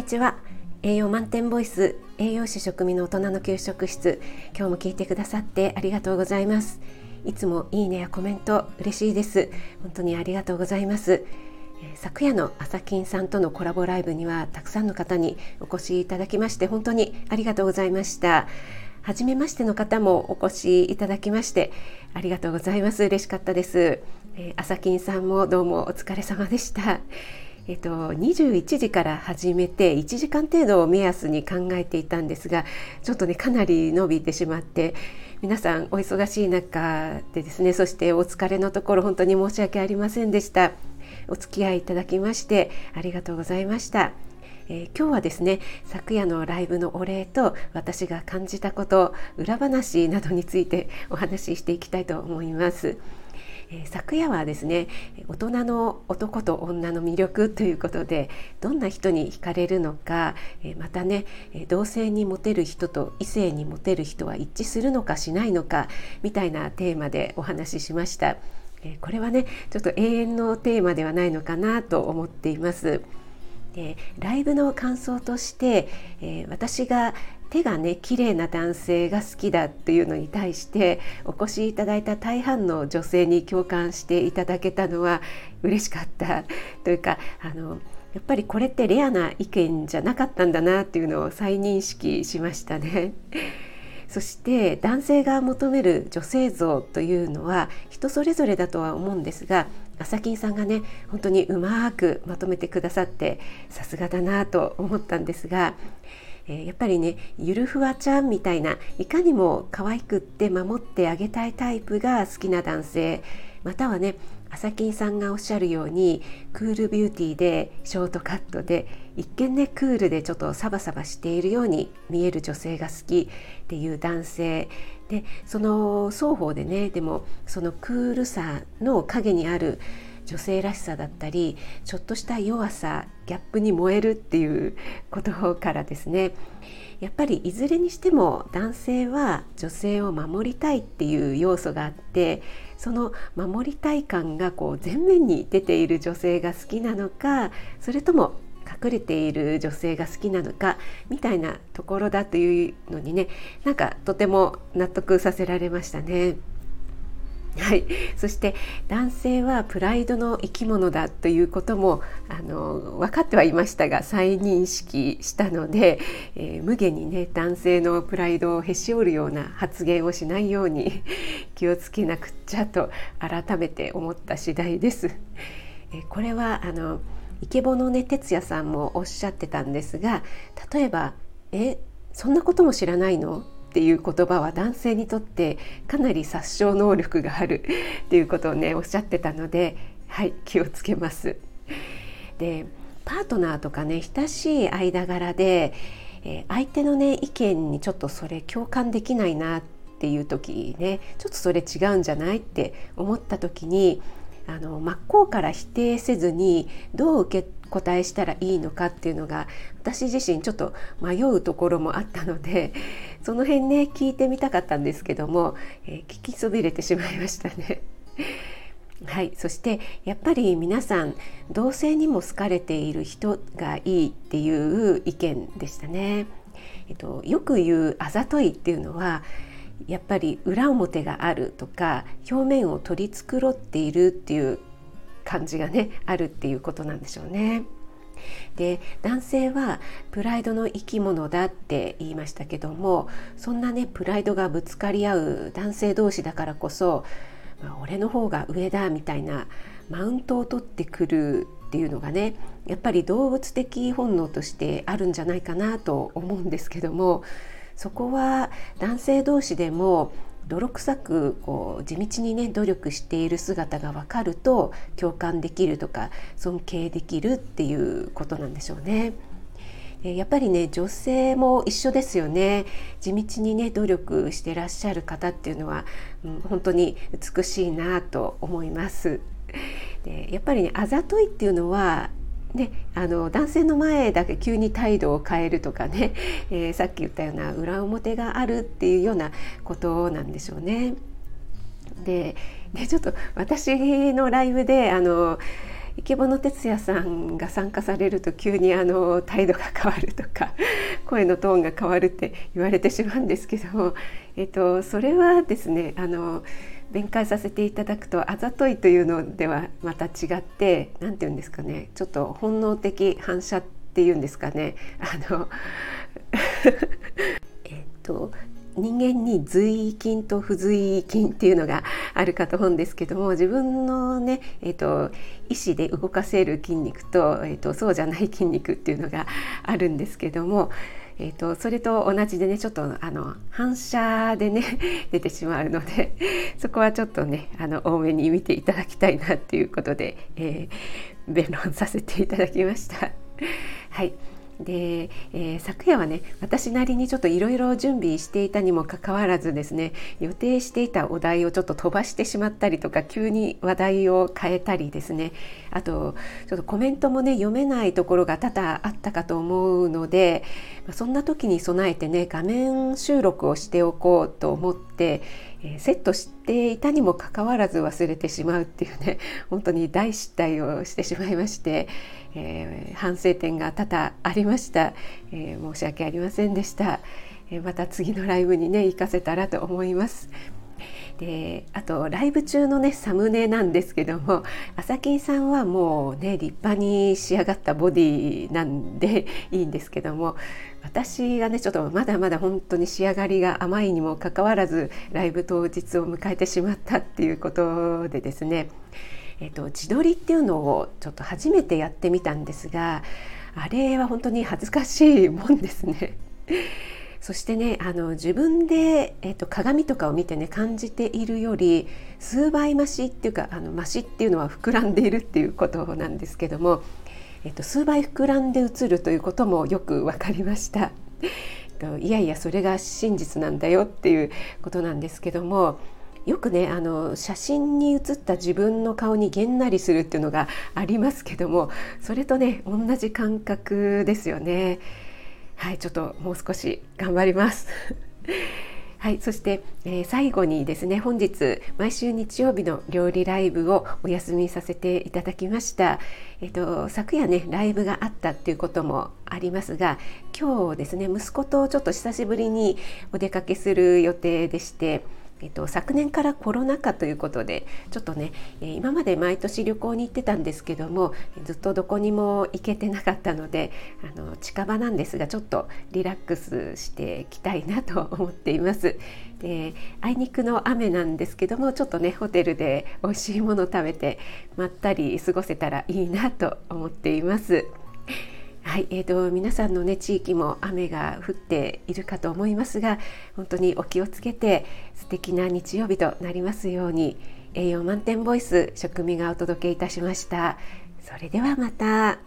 にちは。栄養満点ボイス栄養士食味の大人の給食室。今日も聞いてくださってありがとうございます。いつもいいねやコメント嬉しいです。本当にありがとうございます。昨夜の朝金さんとのコラボライブにはたくさんの方にお越しいただきまして本当にありがとうございました。初めましての方もお越しいただきましてありがとうございます。嬉しかったです、えー、朝金さんもどうもお疲れ様でした。えっと、21時から始めて1時間程度を目安に考えていたんですがちょっとねかなり伸びてしまって皆さんお忙しい中でですねそしてお疲れのところ本当に申し訳ありませんでしたお付き合いいただきましてありがとうございました。えー、今日はですね昨夜のライブのお礼と私が感じたこと裏話などについてお話ししていきたいと思います。え、昨夜はですね大人の男と女の魅力ということでどんな人に惹かれるのか、え、またね同性にモテる人と異性にモテる人は一致するのかしないのかみたいなテーマでお話ししました。えこれはねちょっと永遠のテーマではないのかなと思っています。でライブの感想として、えー、私が手がね綺麗な男性が好きだっていうのに対してお越しいただいた大半の女性に共感していただけたのは嬉しかったというかあのやっぱりこれってレアな意見じゃなかったんだなっていうのを再認識しましたね。そして男性が求める女性像というのは人それぞれだとは思うんですが朝金さんがね本当にうまくまとめてくださってさすがだなと思ったんですがえやっぱりねゆるふわちゃんみたいないかにも可愛くって守ってあげたいタイプが好きな男性またはね朝金さんがおっしゃるようにクールビューティーでショートカットで一見ねクールでちょっとサバサバしているように見える女性が好きっていう男性。でその双方でねでもそのクールさの陰にある女性らしさだったりちょっとした弱さギャップに燃えるっていうことからですね。やっぱりいずれにしても男性は女性を守りたいっていう要素があってその守りたい感がこう前面に出ている女性が好きなのかそれとも隠れている女性が好きなのかみたいなところだというのにねなんかとても納得させられましたね。はい、そして男性はプライドの生き物だということもあの分かってはいましたが再認識したので、えー、無限にね男性のプライドをへし折るような発言をしないように 気をつけなくっちゃと改めて思った次第です。えー、これはあのイケボのね哲也さんもおっしゃってたんですが例えば「えそんなことも知らないの?」っていう言葉は男性にとってかなり殺傷能力がある っていうことをねおっしゃってたのではい気をつけます。でパートナーとかね親しい間柄で、えー、相手のね意見にちょっとそれ共感できないなっていう時ねちょっとそれ違うんじゃないって思った時にあの真っ向から否定せずにどう受け答えしたらいいのかっていうのが私自身ちょっと迷うところもあったので その辺ね聞いてみたかったんですけども、えー、聞きそびれてしまいましたね。はい、そしてやっぱり皆さん同性にも好かれている人がいいっていう意見でしたね。えっと、よく言うあざといっていうのはやっぱり裏表があるとか表面を取り繕っているっていう感じがねあるっていうことなんでしょうね。で男性はプライドの生き物だって言いましたけどもそんなねプライドがぶつかり合う男性同士だからこそ、まあ、俺の方が上だみたいなマウントを取ってくるっていうのがねやっぱり動物的本能としてあるんじゃないかなと思うんですけどもそこは男性同士でも泥臭くこう地道にね努力している姿が分かると共感できるとか尊敬できるっていうことなんでしょうね。やっぱりね女性も一緒ですよね地道にね努力してらっしゃる方っていうのは、うん、本当に美しいなと思いますでやっぱりねあざといっていうのはね、あの男性の前だけ急に態度を変えるとかね、えー、さっき言ったような裏表があるっていうようなことなんでしょうね。ででちょっと私のライブであのイケボの哲也さんが参加されると急にあの態度が変わるとか 声のトーンが変わるって言われてしまうんですけど、えっと、それはですねあの弁解させていただくとあざといというのではまた違って何て言うんですかねちょっと本能的反射っていうんですかね。あの えっと人間に随意筋と不随意筋っていうのがあるかと思うんですけども自分のね、えーと、意思で動かせる筋肉と,、えーと、そうじゃない筋肉っていうのがあるんですけども、えーと、それと同じでねちょっとあの反射でね 出てしまうので そこはちょっとねあの多めに見ていただきたいなっていうことで、えー、弁論させていただきました。はいで、えー、昨夜はね私なりにちょっといろいろ準備していたにもかかわらずですね予定していたお題をちょっと飛ばしてしまったりとか急に話題を変えたりですねあとちょっとコメントもね読めないところが多々あったかと思うのでそんな時に備えてね画面収録をしておこうと思ってえセットしていたにもかかわらず忘れてしまうっていうね 本当に大失態をしてしまいまして、えー、反省点が多々ありました、えー、申し訳ありませんでした、えー、また次のライブにね行かせたらと思います。であとライブ中のねサムネなんですけども朝金さんはもうね立派に仕上がったボディなんでいいんですけども私がねちょっとまだまだ本当に仕上がりが甘いにもかかわらずライブ当日を迎えてしまったっていうことでですねえっと、自撮りっていうのをちょっと初めてやってみたんですがあれは本当に恥ずかしいもんですね。そしてねあの自分で、えっと、鏡とかを見てね感じているより数倍増しっていうかあの増しっていうのは膨らんでいるっていうことなんですけども、えっと、数倍膨らんで映るということもよく分かりました。いやいやそれが真実なんだよっていうことなんですけどもよくねあの写真に写った自分の顔にげんなりするっていうのがありますけどもそれとね同じ感覚ですよね。はいちょっともう少し頑張ります はい、そして、えー、最後にですね本日毎週日曜日の料理ライブをお休みさせていただきました。えっ、と昨夜ねライブがあったっていうこともありますが、今日ですね息子とちょっと久しぶりにお出かけする予定でして。えっと、昨年からコロナ禍ということでちょっとね、え、今まで毎年旅行に行ってたんですけどもずっとどこにも行けてなかったのであの近場なんですがちょっとリラックスしていきたいなと思っています。であいにくの雨なんですけどもちょっとねホテルで美味しいもの食べてまったり過ごせたらいいなと思っています。はい、えーと、皆さんの、ね、地域も雨が降っているかと思いますが本当にお気をつけて素敵な日曜日となりますように栄養満点ボイス食味がお届けいたしました。それではまた。